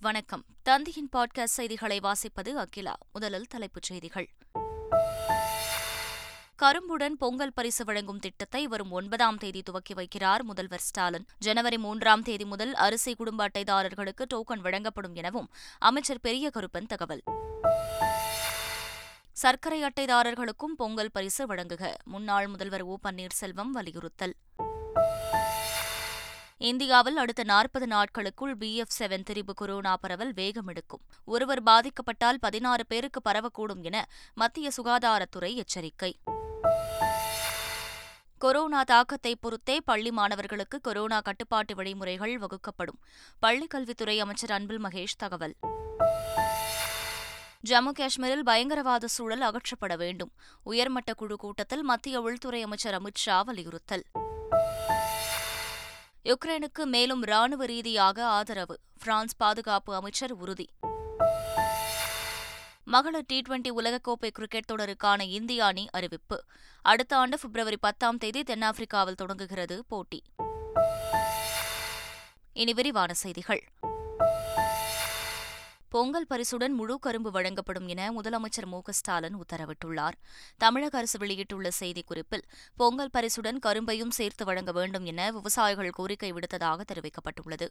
வணக்கம். தந்தியின் பாட்காஸ்ட் செய்திகளை வாசிப்பது அகிலா. முதலில் தலைப்புச் செய்திகள். கரும்புடன் பொங்கல் பரிசு வழங்கும் திட்டத்தை வரும் ஒன்பதாம் தேதி துவக்கி வைக்கிறார் முதல்வர் ஸ்டாலின். ஜனவரி மூன்றாம் தேதி முதல் அரிசி குடும்ப அட்டைதாரர்களுக்கு டோக்கன் வழங்கப்படும் எனவும் அமைச்சர் பெரிய கருப்பன் தகவல். சர்க்கரை அட்டைதாரர்களுக்கும் பொங்கல் பரிசு வழங்குக. முன்னாள் முதல்வர் ஓ பன்னீர்செல்வம் வலியுறுத்தல். இந்தியாவில் அடுத்த நாற்பது நாட்களுக்குள் பிஎஃப் செவன் திரிபு கொரோனா பரவல் வேகமெடுக்கும். ஒருவர் பாதிக்கப்பட்டால் பதினாறு பேருக்கு பரவக்கூடும் என மத்திய சுகாதாரத்துறை எச்சரிக்கை. கொரோனா தாக்கத்தை பொறுத்தே பள்ளி மாணவர்களுக்கு கொரோனா கட்டுப்பாட்டு வழிமுறைகள் வகுக்கப்படும். பள்ளிக் கல்வித்துறை அமைச்சர் அன்பில் மகேஷ் தகவல். ஜம்மு காஷ்மீரில் பயங்கரவாத சூழல் அகற்றப்பட வேண்டும். உயர்மட்ட குழு கூட்டத்தில் மத்திய உள்துறை அமைச்சர் அமித் ஷா வலியுறுத்தல். யுக்ரைனுக்கு மேலும் ராணுவ ரீதியாக ஆதரவு. பிரான்ஸ் பாதுகாப்பு அமைச்சர் உறுதி. மகளிர் டி டுவெண்டி உலகக்கோப்பை கிரிக்கெட் தொடருக்கான இந்திய அணி அறிவிப்பு. அடுத்த ஆண்டு பிப்ரவரி பத்தாம் தேதி தென்னாப்பிரிக்காவில் தொடங்குகிறது போட்டி. இனி விரிவான செய்திகள். பொங்கல் பரிசுடன் முழு கரும்பு வழங்கப்படும் என முதலமைச்சர் மு ஸ்டாலின் உத்தரவிட்டுள்ளார். தமிழக அரசு வெளியிட்டுள்ள செய்திக்குறிப்பில் பொங்கல் பரிசுடன் கரும்பையும் சேர்த்து வழங்க வேண்டும் என விவசாயிகள் கோரிக்கை விடுத்ததாக தெரிவிக்கப்பட்டுள்ளது.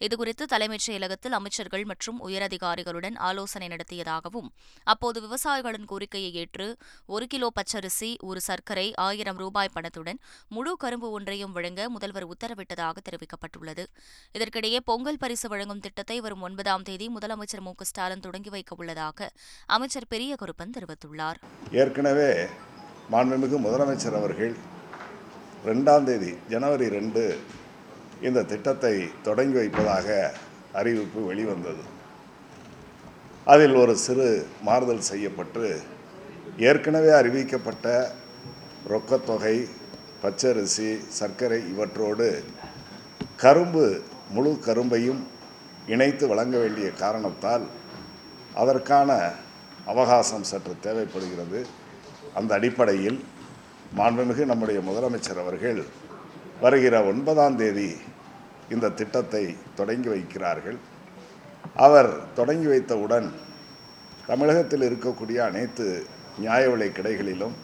இதுகுறித்து தலைமைச் செயலகத்தில் அமைச்சர்கள் மற்றும் உயரதிகாரிகளுடன் ஆலோசனை நடத்தியதாகவும் அப்போது விவசாயிகளின் கோரிக்கையை ஏற்று ஒரு கிலோ பச்சரிசி ஒரு சர்க்கரை ஆயிரம் ரூபாய் பணத்துடன் முழு கரும்பு ஒன்றையும் வழங்க முதல்வர் உத்தரவிட்டதாக தெரிவிக்கப்பட்டுள்ளது. இதற்கிடையே பொங்கல் பரிசு வழங்கும் திட்டத்தை வரும் ஒன்பதாம் தேதி முதலமைச்சர் மு ஸ்டாலின் தொடங்கி வைக்க உள்ளதாக அமைச்சர் பெரிய கருப்பன் தெரிவித்துள்ளார். ஏற்கனவே மாண்புமிகு முதலமைச்சர் அவர்கள் ரெண்டாம் தேதி ஜனவரி ரெண்டு இந்த திட்டத்தை தொடங்கி வைப்பதாக அறிவிப்பு வெளிவந்தது. அதில் ஒரு சிறு மாறுதல் செய்யப்பட்டு ஏற்கனவே அறிவிக்கப்பட்ட ரொக்கத்தொகை பச்சரிசி சர்க்கரை இவற்றோடு கரும்பு முழு கரும்பையும் இணைத்து வழங்க வேண்டிய காரணத்தால் அதற்கான அவகாசம் சற்று தேவைப்படுகிறது. அந்த அடிப்படையில் மாண்புமிகு நம்முடைய முதலமைச்சர் அவர்கள் வருகிற ஒன்பதாம் தேதி இந்த திட்டத்தை தொடங்கி வைக்கிறார்கள். அவர் தொடங்கி வைத்தவுடன் தமிழகத்தில் இருக்கக்கூடிய அனைத்து நியாய விலை கடைகளிலும்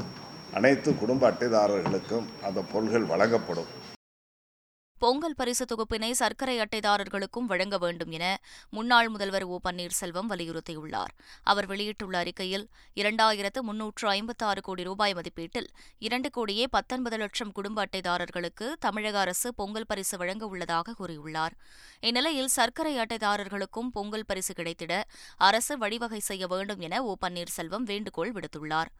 அனைத்து குடும்ப அட்டைதாரர்களுக்கும் அந்த பொருள்கள் வழங்கப்படும். பொங்கல் பரிசு தொகுப்பினை சர்க்கரை அட்டைதாரர்களுக்கும் வழங்க வேண்டும் என முன்னாள் முதல்வர் ஓ பன்னீர்செல்வம் வலியுறுத்தியுள்ளார். அவர் வெளியிட்டுள்ள அறிக்கையில் இரண்டாயிரத்து முன்னூற்று ஐம்பத்தாறு கோடி ரூபாய் மதிப்பீட்டில் இரண்டு கோடியே பத்தொன்பது லட்சம் குடும்ப அட்டைதாரர்களுக்கு தமிழக அரசு பொங்கல் பரிசு வழங்க உள்ளதாக கூறியுள்ளார். இந்நிலையில் சர்க்கரை அட்டைதாரர்களுக்கும் பொங்கல் பரிசு கிடைத்திட அரசு வழிவகை செய்ய வேண்டும் என ஓ பன்னீர்செல்வம் வேண்டுகோள் விடுத்துள்ளார்.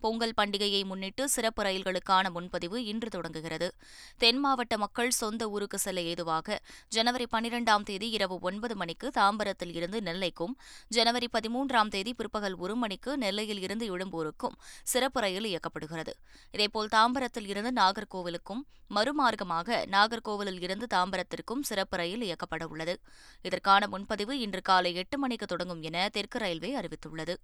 பொங்கல் பண்டிகையை முன்னிட்டு சிறப்பு ரயில்களுக்கான முன்பதிவு இன்று தொடங்குகிறது. தென் மாவட்ட மக்கள் சொந்த ஊருக்கு செல்ல ஏதுவாக ஜனவரி பனிரெண்டாம் தேதி இரவு ஒன்பது மணிக்கு தாம்பரத்தில் இருந்து நெல்லைக்கும் ஜனவரி பதிமூன்றாம் தேதி பிற்பகல் ஒரு மணிக்கு நெல்லையில் இருந்து எழும்பூருக்கும் சிறப்பு ரயில் இயக்கப்படுகிறது. இதேபோல் தாம்பரத்தில் இருந்து நாகர்கோவிலுக்கும் மறுமார்க்கமாக நாகர்கோவிலில் இருந்து தாம்பரத்திற்கும் சிறப்பு ரயில் இயக்கப்பட உள்ளது. இதற்கான முன்பதிவு இன்று காலை எட்டு மணிக்கு தொடங்கும் என தெற்கு ரயில்வே அறிவித்துள்ளது.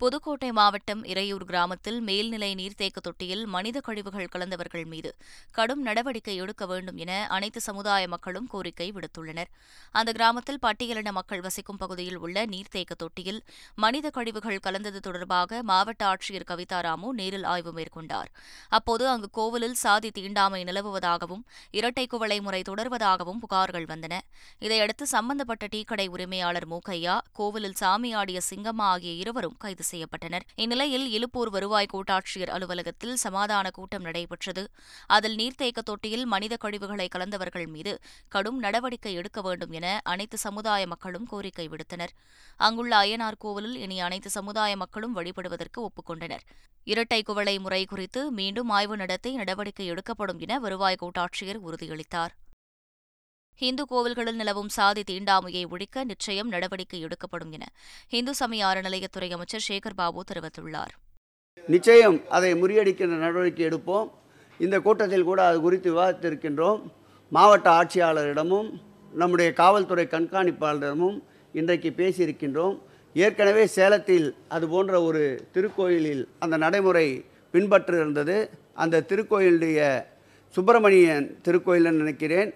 புதுக்கோட்டை மாவட்டம் இறையூர் கிராமத்தில் மேல்நிலை நீர்த்தேக்க தொட்டியில் மனித கழிவுகள் கலந்தவர்கள் மீது கடும் நடவடிக்கை எடுக்க வேண்டும் என அனைத்து சமுதாய மக்களும் கோரிக்கை விடுத்துள்ளனர். அந்த கிராமத்தில் பட்டியலின மக்கள் வசிக்கும் பகுதியில் உள்ள நீர்த்தேக்க தொட்டியில் மனித கழிவுகள் கலந்தது தொடர்பாக மாவட்ட ஆட்சியர் கவிதா ராமு நேரில் ஆய்வு மேற்கொண்டார். அப்போது அங்கு கோவிலில் சாதி தீண்டாமை நிலவுவதாகவும் இரட்டை குவளை முறை தொடர்வதாகவும் புகார்கள் வந்தன. இதையடுத்து சம்பந்தப்பட்ட டீக்கடை உரிமையாளர் மூக்கையா கோவிலில் சாமியாடிய சிங்கம்மா ஆகிய இருவரும் கைது செய்யப்பட்டனர். இந்நிலையில் இலுப்பூர் வருவாய் கோட்டாட்சியர் அலுவலகத்தில் சமாதான கூட்டம் நடைபெற்றது. அதில் நீர்த்தேக்க தொட்டியில் மனித கழிவுகளை கலந்தவர்கள் மீது கடும் நடவடிக்கை எடுக்க வேண்டும் என அனைத்து சமுதாய மக்களும் கோரிக்கை விடுத்தனர். அங்குள்ள அய்யனார் கோவிலில் இனி அனைத்து சமுதாய மக்களும் வழிபடுவதற்கு ஒப்புக்கொண்டனர் இரட்டை குவளை முறை குறித்து மீண்டும் ஆய்வு நடத்தி நடவடிக்கை எடுக்கப்படும் என வருவாய் கோட்டாட்சியர் உறுதியளித்தார். இந்து கோவில்களில் நிலவும் சாதி தீண்டாமையை ஒழிக்க நிச்சயம் நடவடிக்கை எடுக்கப்படும் என இந்து சமய அறநிலையத்துறை அமைச்சர் சேகர் பாபு தெரிவித்துள்ளார். நிச்சயம் அதை முறியடிக்கின்ற நடவடிக்கை எடுப்போம். இந்த கூட்டத்தில் கூட அது குறித்து விவாதித்திருக்கின்றோம். மாவட்ட ஆட்சியாளரிடமும் நம்முடைய காவல்துறை கண்காணிப்பாளரிடமும் இன்றைக்கு பேசியிருக்கின்றோம். ஏற்கனவே சேலத்தில் அது போன்ற ஒரு திருக்கோயிலில் அந்த நடைமுறை பின்பற்று இருந்தது அந்த திருக்கோயிலுடைய சுப்பிரமணியன் திருக்கோயில்னு நினைக்கிறேன்.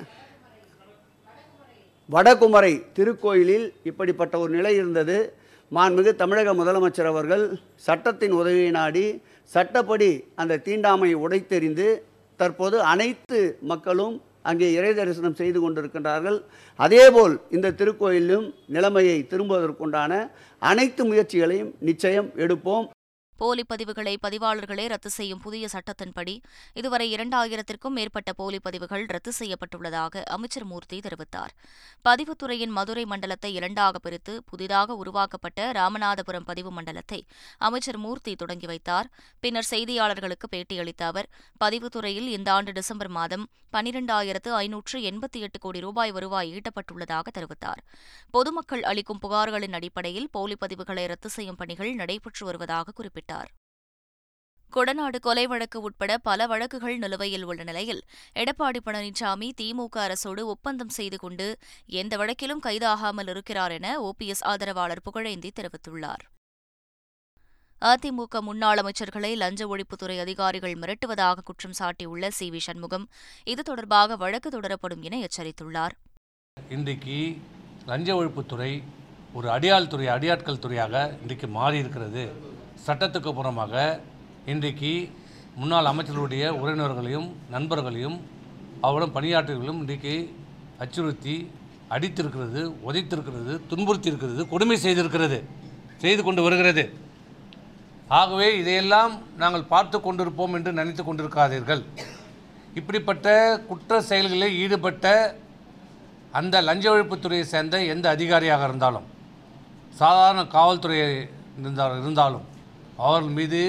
வடகுமரை திருக்கோயிலில் இப்படிப்பட்ட ஒரு நிலை இருந்தது. மாண்புமிகு தமிழக முதலமைச்சர் அவர்கள் சட்டத்தின் உதவியை நாடி சட்டப்படி அந்த தீண்டாமையை உடைத்தெறிந்து தற்போது அனைத்து மக்களும் அங்கே இறை தரிசனம் செய்து கொண்டிருக்கின்றார்கள். அதேபோல் இந்த திருக்கோயிலும் நிலைமையை திரும்புவதற்குண்டான அனைத்து முயற்சிகளையும் நிச்சயம் எடுப்போம். போலி பதிவுகளை பதிவாளர்களே ரத்து செய்யும் புதிய சட்டத்தின்படி இதுவரை இரண்டாயிரத்திற்கும் மேற்பட்ட போலி பதிவுகள் ரத்து செய்யப்பட்டுள்ளதாக அமைச்சர் மூர்த்தி தெரிவித்தார். பதிவுத்துறையின் மதுரை மண்டலத்தை இரண்டாக பிரித்து புதிதாக உருவாக்கப்பட்ட ராமநாதபுரம் பதிவு மண்டலத்தை அமைச்சர் மூர்த்தி தொடங்கி வைத்தார். பின்னர் செய்தியாளர்களுக்கு பேட்டியளித்த அவர் பதிவுத்துறையில் இந்த ஆண்டு டிசம்பர் மாதம் பனிரெண்டாயிரத்து ஐநூற்று எண்பத்தி எட்டு கோடி ரூபாய் வருவாய் ஈட்டப்பட்டுள்ளதாக தெரிவித்தார். பொதுமக்கள் அளிக்கும் புகார்களின் அடிப்படையில் போலி பதிவுகளை ரத்து செய்யும் பணிகள் நடைபெற்று வருவதாக குறிப்பிட்டார். கொடநாடு கொலை வழக்கு உட்பட பல வழக்குகள் நிலுவையில் உள்ள நிலையில் எடப்பாடி பழனிசாமி திமுக அரசோடு ஒப்பந்தம் செய்து கொண்டு எந்த வழக்கிலும் கைதாகாமல் இருக்கிறார் என ஓபிஎஸ் ஆதரவாளர் புகழேந்தி தெரிவித்துள்ளார். அதிமுக முன்னாள் அமைச்சர்களை லஞ்ச ஒழிப்புத்துறை அதிகாரிகள் மிரட்டுவதாக குற்றம் சாட்டியுள்ள சி. வி. சண்முகம் இது தொடர்பாக வழக்கு தொடரப்படும் என எச்சரித்துள்ளார். இன்றைக்கு லஞ்ச ஒழிப்புத்துறை ஒரு அடியாள் துறை அடியாட்கள் துறையாக இன்றைக்கு மாறி இருக்கிறது சட்டத்துக்கு புறமாக இன்றைக்கு முன்னாள் அமைச்சர்களுடைய உறவினர்களையும் நண்பர்களையும் அவருடன் பணியாற்றியவர்களும் இன்றைக்கு அச்சுறுத்தி அடித்திருக்கிறது உதைத்திருக்கிறது துன்புறுத்தி இருக்கிறது கொடுமை செய்திருக்கிறது செய்து கொண்டு வருகிறது. ஆகவே இதையெல்லாம் நாங்கள் பார்த்து கொண்டிருப்போம் என்று நினைத்து கொண்டிருக்காதீர்கள். இப்படிப்பட்ட குற்ற செயல்களில் ஈடுபட்ட அந்த லஞ்ச ஒழிப்புத்துறையை சேர்ந்த எந்த அதிகாரியாக இருந்தாலும் சாதாரண காவல்துறை இருந்தால் இருந்தாலும் அவர்கள் மீது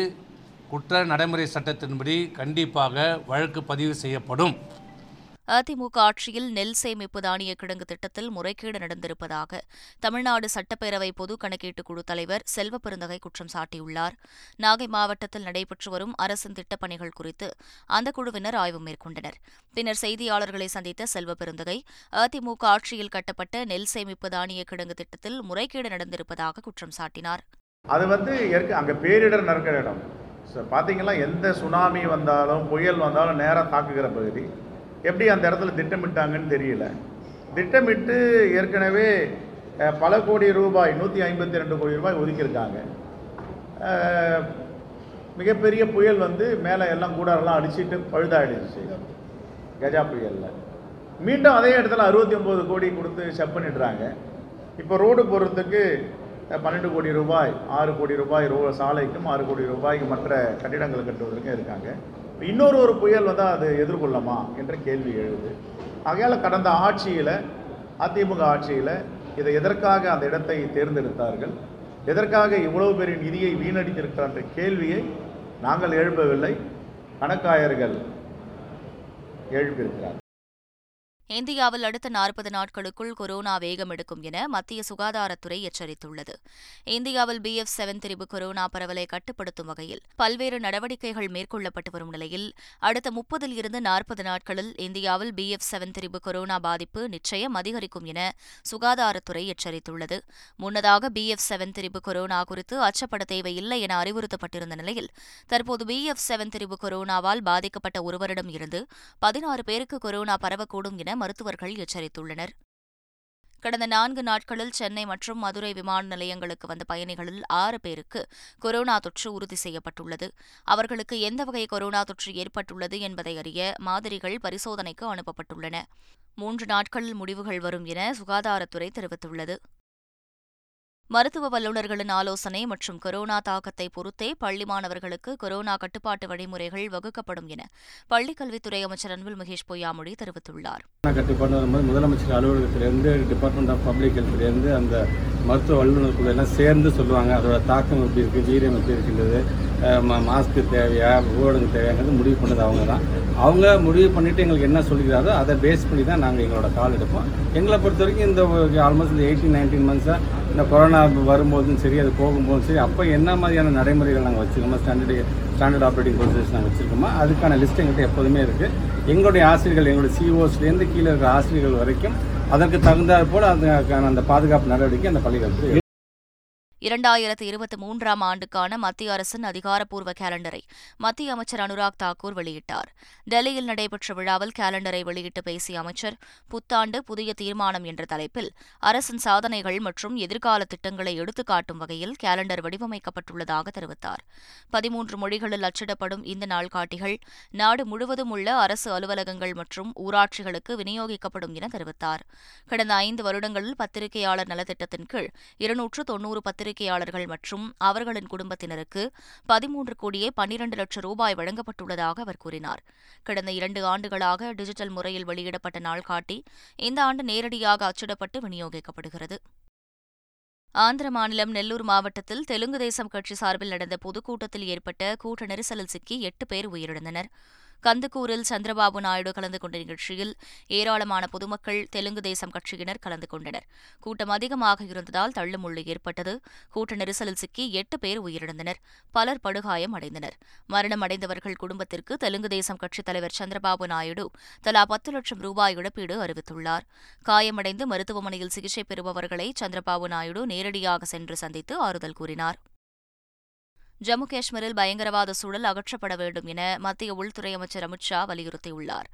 குற்ற நடைமுறை சட்டத்தின்படி கண்டிப்பாக வழக்கு பதிவு செய்யப்படும். அதிமுக ஆட்சியில் நெல் சேமிப்பு தானிய கிடங்கு திட்டத்தில் முறைகேடு நடந்திருப்பதாக தமிழ்நாடு சட்டப்பேரவை பொது கணக்கீட்டு குழு தலைவர் செல்வ பெருந்தகை குற்றம் சாட்டியுள்ளார். நாகை மாவட்டத்தில் நடைபெற்று வரும் அரசின் திட்டப் பணிகள் குறித்து அந்த குழுவினர் ஆய்வு மேற்கொண்டனர். பின்னர் செய்தியாளர்களை சந்தித்த செல்வ பெருந்தகை அதிமுக ஆட்சியில் கட்டப்பட்ட நெல் சேமிப்பு தானிய கிடங்கு திட்டத்தில் முறைகேடு நடந்திருப்பதாக குற்றம் சாட்டினார். அது வந்து ஏற்க அங்கே பேரிடர் நடக்கிற இடம். ஸோ பார்த்தீங்கன்னா எந்த சுனாமி வந்தாலும் புயல் வந்தாலும் நேராக தாக்குகிற பகுதி. எப்படி அந்த இடத்துல திட்டமிட்டாங்கன்னு தெரியல. திட்டமிட்டு ஏற்கனவே பல கோடி ரூபாய் நூற்றி ஐம்பத்தி ரெண்டு கோடி ரூபாய் ஒதுக்கியிருக்காங்க. மிகப்பெரிய புயல் வந்து மேலே எல்லாம் கூடாரெல்லாம் அடிச்சுட்டு பழுதாயிடுச்சு. கஜா புயலில். மீண்டும் அதே இடத்துல அறுபத்தி ஒம்பது கோடி கொடுத்து செக் பண்ணிடுறாங்க. இப்போ ரோடு போடுறதுக்கு பன்னெண்டு கோடி ரூபாய் ஆறு கோடி ரூபாய் ரூ சாலைக்கும் ஆறு கோடி ரூபாய்க்கு மற்ற கட்டிடங்கள் கட்டுவதற்கும் இருக்காங்க. இன்னொரு ஒரு புயல் வந்தால் அது எதிர்கொள்ளுமா என்ற கேள்வி எழுது. ஆகையால் கடந்த ஆட்சியில் அதிமுக ஆட்சியில் இதை எதற்காக அந்த இடத்தை தேர்ந்தெடுத்தார்கள்? எதற்காக இவ்வளவு பெரிய நிதியை வீணடித்திருக்கிறார் என்ற கேள்வியை நாங்கள் எழுப்பவில்லை. கணக்காயர்கள் எழுப்பியிருக்கிறார் இந்தியாவில் அடுத்த நாற்பது நாட்களுக்குள் கொரோனா வேகம் எடுக்கும் என மத்திய சுகாதாரத்துறை எச்சரித்துள்ளது. இந்தியாவில் பி எஃப் செவன் திரிபு கொரோனா பரவலை கட்டுப்படுத்தும் வகையில் பல்வேறு நடவடிக்கைகள் மேற்கொள்ளப்பட்டு வரும் நிலையில் அடுத்த முப்பதில் இருந்து நாற்பது நாட்களில் இந்தியாவில் பி எஃப் செவன் திரிபு கொரோனா பாதிப்பு நிச்சயம் அதிகரிக்கும் என சுகாதாரத்துறை எச்சரித்துள்ளது. முன்னதாக பி எஃப் செவன் திரிபு கொரோனா குறித்து அச்சப்பட தேவையில்லை என அறிவுறுத்தப்பட்டிருந்த நிலையில் தற்போது பி எஃப் செவன் திரிபு கொரோனாவால் பாதிக்கப்பட்ட ஒருவரிடம் இருந்து பதினாறு பேருக்கு கொரோனா பரவக்கூடும் என மருத்துவர்கள் எச்சரித்துள்ளனர். கடந்த நான்கு நாட்களில் சென்னை மற்றும் மதுரை விமான நிலையங்களுக்கு வந்த பயணிகளில் ஆறு பேருக்கு கொரோனா தொற்று உறுதி செய்யப்பட்டுள்ளது. அவர்களுக்கு எந்த வகை கொரோனா தொற்று ஏற்பட்டுள்ளது என்பதை அறிய மாதிரிகள் பரிசோதனைக்கு அனுப்பப்பட்டுள்ளன. மூன்று நாட்களில் முடிவுகள் வரும் என சுகாதாரத்துறை தெரிவித்துள்ளது. மருத்துவ வல்லுநர்களின் ஆலோசனை மற்றும் கொரோனா தாக்கத்தை பொறுத்தே பள்ளி மாணவர்களுக்கு கொரோனா கட்டுப்பாட்டு வழிமுறைகள் வகுக்கப்படும் என பள்ளிக் கல்வித்துறை அமைச்சர் அன்பில் மகேஷ் பொய்யாமொழி தெரிவித்துள்ளார். முதலமைச்சர் அலுவலகத்திலேருந்து டிபார்ட்மெண்ட் ஆஃப் பப்ளிக் ஹெல்த்லேருந்து அந்த மருத்துவ வல்லுநர்கள் எல்லாம் சேர்ந்து சொல்லுவாங்க அதோட தாக்கம் எப்படி இருக்குது வீரியம் எப்படி இருக்கின்றது மாஸ்க் மாஸ்க்கு தேவையா ஊரடங்கு தேவையாங்கிறது முடிவு பண்ணது அவங்க தான். அவங்க முடிவு பண்ணிட்டு எங்களுக்கு என்ன சொல்லிக்கிறாரோ அதை பேஸ் பண்ணி தான் நாங்கள் எங்களோட கால் எடுப்போம். எங்களை பொறுத்த வரைக்கும் இந்த ஆல்மோஸ்ட் இந்த எயிட்டீன் நைன்டீன் மந்த்ஸாக இந்த கொரோனா வரும்போதும் சரி அது போகும்போதும் சரி அப்போ என்ன மாதிரியான நடைமுறைகள் நாங்கள் வச்சுருக்கோமோ ஸ்டாண்டர்ட் ஸ்டாண்டர்ட் ஆப்ரேட்டிங் ப்ரொசீஜர்ஸ் நாங்கள் வச்சுருக்கோமோ அதுக்கான லிஸ்ட் எங்கள்கிட்ட எப்போதுமே இருக்குது எங்களுடைய ஆசிரியர்கள் எங்களுடைய சிஓஸ்லேருந்து கீழே இருக்கிற ஆசிரியர்கள் வரைக்கும் அதற்கு தகுந்தாற் போல் அதுக்கான அந்த பாதுகாப்பு நடவடிக்கை அந்த பள்ளிகளுக்கு இரண்டாயிரத்து இருபத்தி மூன்றாம் ஆண்டுக்கான மத்திய அரசின் அதிகாரப்பூர்வ கேலண்டரை மத்திய அமைச்சர் அனுராக் தாக்கூர் வெளியிட்டார். டெல்லியில் நடைபெற்ற விழாவில் கேலண்டரை வெளியிட்டு பேசிய அமைச்சர் புத்தாண்டு புதிய தீர்மானம் என்ற தலைப்பில் அரசின் சாதனைகள் மற்றும் எதிர்கால திட்டங்களை எடுத்துக்காட்டும் வகையில் கேலண்டர் வடிவமைக்கப்பட்டுள்ளதாக தெரிவித்தார். பதிமூன்று மொழிகளில் அச்சிடப்படும் இந்த நாள்காட்டிகள் நாடு முழுவதும் உள்ள அரசு அலுவலகங்கள் மற்றும் ஊராட்சிகளுக்கு விநியோகிக்கப்படும் என தெரிவித்தார். கடந்த ஐந்து வருடங்களில் பத்திரிகையாளர் நலத்திட்டத்தின் கீழ் இருநூற்று தொன்னூறு பத்திரிகையாளர்கள் மற்றும் அவர்களின் குடும்பத்தினருக்கு பதிமூன்று கோடியே பன்னிரண்டு லட்சம் ரூபாய் வழங்கப்பட்டுள்ளதாக அவர் கூறினார். கடந்த இரண்டு ஆண்டுகளாக டிஜிட்டல் முறையில் வெளியிடப்பட்ட நாள்காட்டி இந்த ஆண்டு நேரடியாக அச்சிடப்பட்டு விநியோகிக்கப்படுகிறது. ஆந்திர மாநிலம் நெல்லூர் மாவட்டத்தில் தெலுங்கு தேசம் கட்சி சார்பில் நடந்த பொதுக்கூட்டத்தில் ஏற்பட்ட கூட்ட நெரிசலில் சிக்கி எட்டு பேர் உயிரிழந்தனர். கந்துக்கூரில் சந்திரபாபு நாயுடு கலந்து கொண்ட நிகழ்ச்சியில் ஏராளமான பொதுமக்கள் தெலுங்கு தேசம் கட்சியினர் கலந்து கொண்டனர். கூட்டம் அதிகமாக இருந்ததால் தள்ளுமுள்ளு ஏற்பட்டது. கூட்ட நெரிசலில் சிக்கி எட்டு பேர் உயிரிழந்தனர். பலர் படுகாயம் அடைந்தனர். மரணம் அடைந்தவர்கள் குடும்பத்திற்கு தெலுங்கு தேசம் கட்சித் தலைவர் சந்திரபாபு நாயுடு தலா பத்து லட்சம் ரூபாய் இழப்பீடு அறிவித்துள்ளார். காயமடைந்து மருத்துவமனையில் சிகிச்சை பெறுபவர்களை சந்திரபாபு நாயுடு நேரடியாக சென்று சந்தித்து ஆறுதல் கூறினார். ஜம்மு காஷ்மீரில் பயங்கரவாத சூழல் அகற்றப்பட வேண்டும் என மத்திய உள்துறை அமைச்சர் அமித் ஷா வலியுறுத்தியுள்ளார்.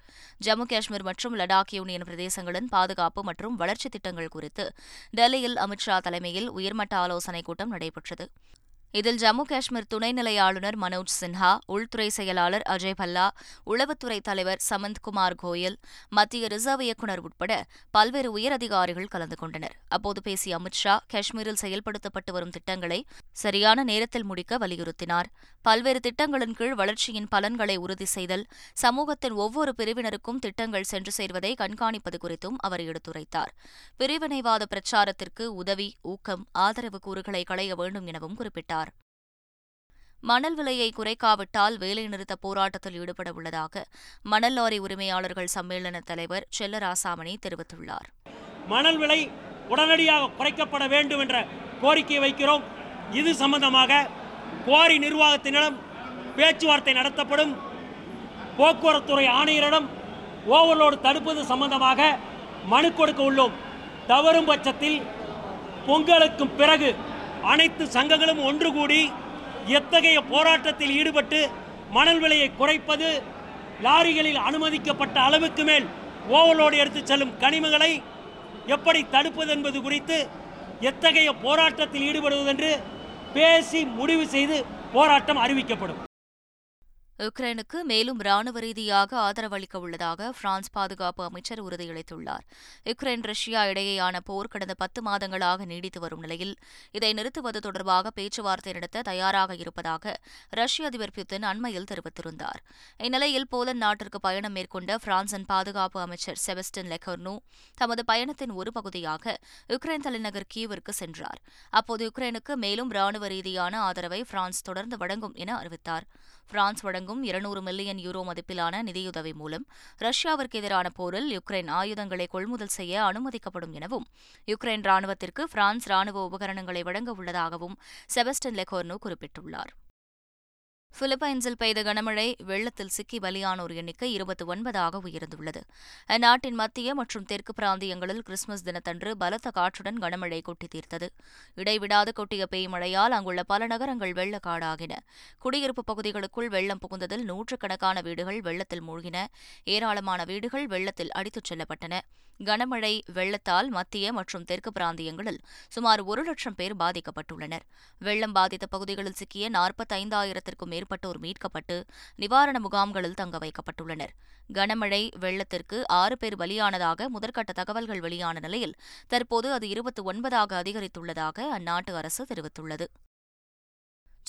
ஜம்மு காஷ்மீர் மற்றும் லடாக் யூனியன் பிரதேசங்களின் பாதுகாப்பு மற்றும் வளர்ச்சித் திட்டங்கள் குறித்து டெல்லியில் அமித் ஷா தலைமையில் உயர்மட்ட ஆலோசனைக் கூட்டம் நடைபெற்றது. இதில் ஜம்மு காஷ்மீர் துணைநிலை ஆளுநர் மனோஜ் சின்ஹா உள்துறை செயலாளர் அஜய் பல்லா உளவுத்துறை தலைவர் சமந்த்குமார் கோயல் மத்திய ரிசர்வ் இயக்குநர் உட்பட பல்வேறு உயரதிகாரிகள் கலந்து கொண்டனர். அப்போது பேசிய அமித் ஷா காஷ்மீரில் செயல்படுத்தப்பட்டு வரும் திட்டங்களை சரியான நேரத்தில் முடிக்க வலியுறுத்தினார். பல்வேறு திட்டங்களின் கீழ் வளர்ச்சியின் பலன்களை உறுதி செய்தல் சமூகத்தின் ஒவ்வொரு பிரிவினருக்கும் திட்டங்கள் சென்று சேர்வதை கண்காணிப்பது குறித்தும் அவர் எடுத்துரைத்தார். பிரிவினைவாத பிரச்சாரத்திற்கு உதவி ஊக்கம் ஆதரவு கூறுகளை களைய வேண்டும் எனவும் குறிப்பிட்டார். மணல் விலையை குறைக்காவிட்டால் வேலைநிறுத்த போராட்டத்தில் ஈடுபட உள்ளதாக மணல் லாரி உரிமையாளர்கள் சம்மேளன தலைவர் செல்லராசாமணி தெரிவித்துள்ளார். மணல் விலை உடனடியாக குறைக்கப்பட வேண்டும் என்ற கோரிக்கை வைக்கிறோம். இது சம்பந்தமாக குவாரி நிர்வாகத்தினிடம் பேச்சுவார்த்தை நடத்தப்படும். போக்குவரத்துறை ஆணையரிடம் ஓவர்லோடு தடுப்பது சம்பந்தமாக மனு கொடுக்க உள்ளோம். தவறும் பட்சத்தில் பொங்கலுக்கும் பிறகு அனைத்து சங்கங்களும் ஒன்று கூடி எத்தகைய போராட்டத்தில் ஈடுபட்டு மணல் விலையை குறைப்பது லாரிகளில் அனுமதிக்கப்பட்ட அளவுக்கு மேல் ஓவலோடு எடுத்துச் செல்லும் கனிமங்களை எப்படி தடுப்பது என்பது குறித்து எத்தகைய போராட்டத்தில் ஈடுபடுவதென்று பேசி முடிவு செய்து போராட்டம் அறிவிக்கப்படும். உக்ரைனுக்கு மேலும் ராணுவ ரீதியாக ஆதரவளிக்க உள்ளதாக பிரான்ஸ் பாதுகாப்பு அமைச்சர் உறுதியளித்துள்ளார். உக்ரைன் ரஷ்யா இடையேயான போர் கடந்த பத்து மாதங்களாக நீடித்து வரும் நிலையில் இதை நிறுத்துவது தொடர்பாக பேச்சுவார்த்தை நடத்த தயாராக இருப்பதாக ரஷ்ய அதிபர் புத்தின் அண்மையில் தெரிவித்திருந்தார். இந்நிலையில் போலந்து நாட்டிற்கு பயணம் மேற்கொண்ட பிரான்சின் பாதுகாப்பு அமைச்சர் செபஸ்டின் லெக்கர்னோ தமது பயணத்தின் ஒரு பகுதியாக உக்ரைன் தலைநகர் கீவிற்கு சென்றார். அப்போது உக்ரைனுக்கு மேலும் ராணுவ ரீதியான ஆதரவை பிரான்ஸ் தொடர்ந்து வழங்கும் என அறிவித்தார். பிரான்ஸ் வழங்கும் இருநூறு மில்லியன் யூரோ மதிப்பிலான நிதியுதவி மூலம் ரஷ்யாவிற்கு எதிரான போரில் யுக்ரைன் ஆயுதங்களை கொள்முதல் செய்ய அனுமதிக்கப்படும் எனவும் யுக்ரைன் ராணுவத்திற்கு பிரான்ஸ் ராணுவ உபகரணங்களை வழங்க உள்ளதாகவும் செபஸ்டன் லெகோர்னோ குறிப்பிட்டுள்ளார். பிலிப்பைன்ஸில் பெய்த கனமழை வெள்ளத்தில் சிக்கி பலியானோர் எண்ணிக்கை இருபத்தி ஒன்பதாக உயர்ந்துள்ளது. அந்நாட்டின் மத்திய மற்றும் தெற்கு பிராந்தியங்களில் கிறிஸ்துமஸ் தினத்தன்று பலத்த காற்றுடன் கனமழை கொட்டி தீர்த்தது. இடைவிடாது கொட்டிய பெய்மழையால் அங்குள்ள பல நகரங்கள் வெள்ளக்காடாகின. குடியிருப்பு பகுதிகளுக்குள் வெள்ளம் புகுந்ததில் நூற்றுக்கணக்கான வீடுகள் வெள்ளத்தில் மூழ்கின. ஏராளமான வீடுகள் வெள்ளத்தில் அடித்துச் செல்லப்பட்டன. கனமழை வெள்ளத்தால் மத்திய மற்றும் தெற்கு பிராந்தியங்களில் சுமார் ஒரு லட்சம் பேர் பாதிக்கப்பட்டுள்ளனர். வெள்ளம் பாதித்த பகுதிகளில் சிக்கிய நாற்பத்தைந்தாயிரத்திற்கும் மேற்பட்டோர் மீட்கப்பட்டு நிவாரண முகாம்களில் தங்க வைக்கப்பட்டுள்ளனர். கனமழை வெள்ளத்திற்கு ஆறு பேர் பலியானதாக முதற்கட்ட தகவல்கள் வெளியான நிலையில் தற்போது அது இருபத்தி ஒன்பதாக அதிகரித்துள்ளதாக அந்நாட்டு அரசு தெரிவித்துள்ளது.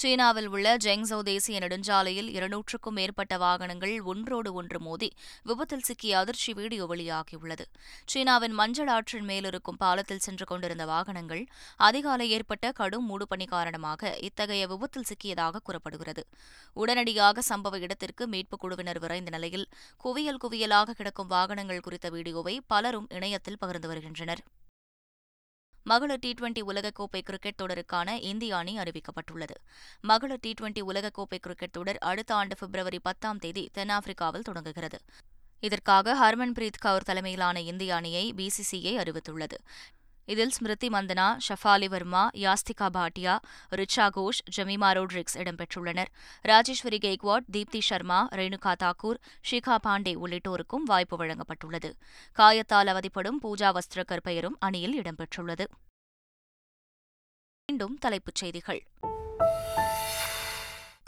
சீனாவில் உள்ள ஜெங்ஸோ தேசிய நெடுஞ்சாலையில் இருநூற்றுக்கும் மேற்பட்ட வாகனங்கள் ஒன்றோடு ஒன்று மோதி விபத்தில் சிக்கிய அதிர்ச்சி வீடியோ வெளியாகியுள்ளது. சீனாவின் மஞ்சள் ஆற்றின் மேலிருக்கும் பாலத்தில் சென்று கொண்டிருந்த வாகனங்கள் அதிகாலை ஏற்பட்ட கடும் மூடுபனி காரணமாக இத்தகைய விபத்தில் சிக்கியதாக கூறப்படுகிறது. உடனடியாக சம்பவ இடத்திற்கு மீட்புக் குழுவினர் விரைந்த நிலையில் குவியல் குவியலாக கிடக்கும் வாகனங்கள் குறித்த வீடியோவை பலரும் இணையத்தில் பகிர்ந்து வருகின்றனர். மகளிர் டி டுவெண்டி உலகக்கோப்பை கிரிக்கெட் தொடருக்கான இந்திய அணி அறிவிக்கப்பட்டுள்ளது. மகளிர் டி டுவெண்டி உலகக்கோப்பை கிரிக்கெட் தொடர் அடுத்த ஆண்டு பிப்ரவரி பத்தாம் தேதி தென்னாப்பிரிக்காவில் தொடங்குகிறது. இதற்காக ஹர்மன்பிரீத் கவுர் தலைமையிலான இந்திய அணியை பிசிசிஐ அறிவித்துள்ளது. இதில் ஸ்மிருதி மந்தனா ஷஃபாலி வர்மா யாஸ்திகா பாட்டியா ரிச்சா கோஷ் ஜமீமா ரோட்ரிக்ஸ் இடம்பெற்றுள்ளனர். ராஜேஸ்வரி கெய்க்வாட் தீப்தி சர்மா ரேணுகா தாக்கூர் ஷிகா பாண்டே உள்ளிட்டோருக்கும் வாய்ப்பு வழங்கப்பட்டுள்ளது. காயத்தால் அவதிப்படும் பூஜா வஸ்திரகர் பெயரும் அணியில் இடம்பெற்றுள்ளது. மீண்டும் தலைப்புச் செய்திகள்.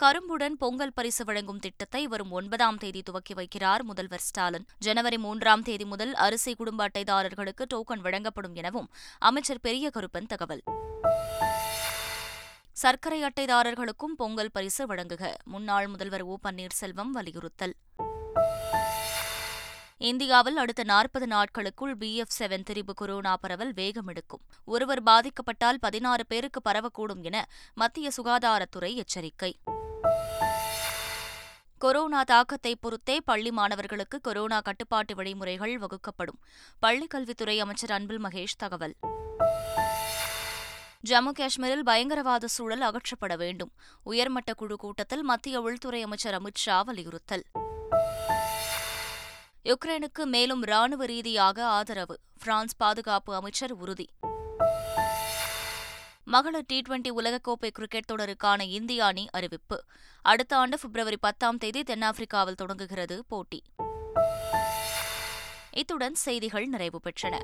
கரும்புடன் பொங்கல் பரிசு வழங்கும் திட்டத்தை வரும் ஒன்பதாம் தேதி துவக்கி வைக்கிறார் முதல்வர் ஸ்டாலின். ஜனவரி மூன்றாம் தேதி முதல் அரிசி குடும்ப அட்டைதாரர்களுக்கு டோக்கன் வழங்கப்படும் எனவும் அமைச்சர் பெரிய கருப்பன் தகவல். சர்க்கரை அட்டைதாரர்களுக்கும் பொங்கல் பரிசு வழங்குக. முன்னாள் முதல்வர் ஓ பன்னீர்செல்வம் வலியுறுத்தல். இந்தியாவில் அடுத்த நாற்பது நாட்களுக்குள் பிஎஃப் செவன் திரிபு கொரோனா பரவல் வேகமெடுக்கும். ஒருவர் பாதிக்கப்பட்டால் பதினாறு பேருக்கு பரவக்கூடும் என மத்திய சுகாதாரத்துறை எச்சரிக்கை. கொரோனா தாக்கத்தை பொறுத்தே பள்ளி மாணவர்களுக்கு கொரோனா கட்டுப்பாட்டு வழிமுறைகள் வகுக்கப்படும். பள்ளிக் கல்வித்துறை அமைச்சர் அன்பில் மகேஷ் தகவல். ஜம்மு காஷ்மீரில் பயங்கரவாத சூழல் அகற்றப்பட வேண்டும். உயர்மட்ட குழு கூட்டத்தில் மத்திய உள்துறை அமைச்சர் அமித் ஷா வலியுறுத்தல். யுக்ரைனுக்கு மேலும் ராணுவ ரீதியாக ஆதரவு. பிரான்ஸ் பாதுகாப்பு அமைச்சர் உறுதி. மகளிர் டி டுவெண்டி உலகக்கோப்பை கிரிக்கெட் தொடருக்கான இந்திய அணி அறிவிப்பு. அடுத்த ஆண்டு பிப்ரவரி பத்தாம் தேதி தென்னாப்பிரிக்காவில் தொடங்குகிறது போட்டி. இத்துடன் செய்திகள் நிறைவு பெற்றன.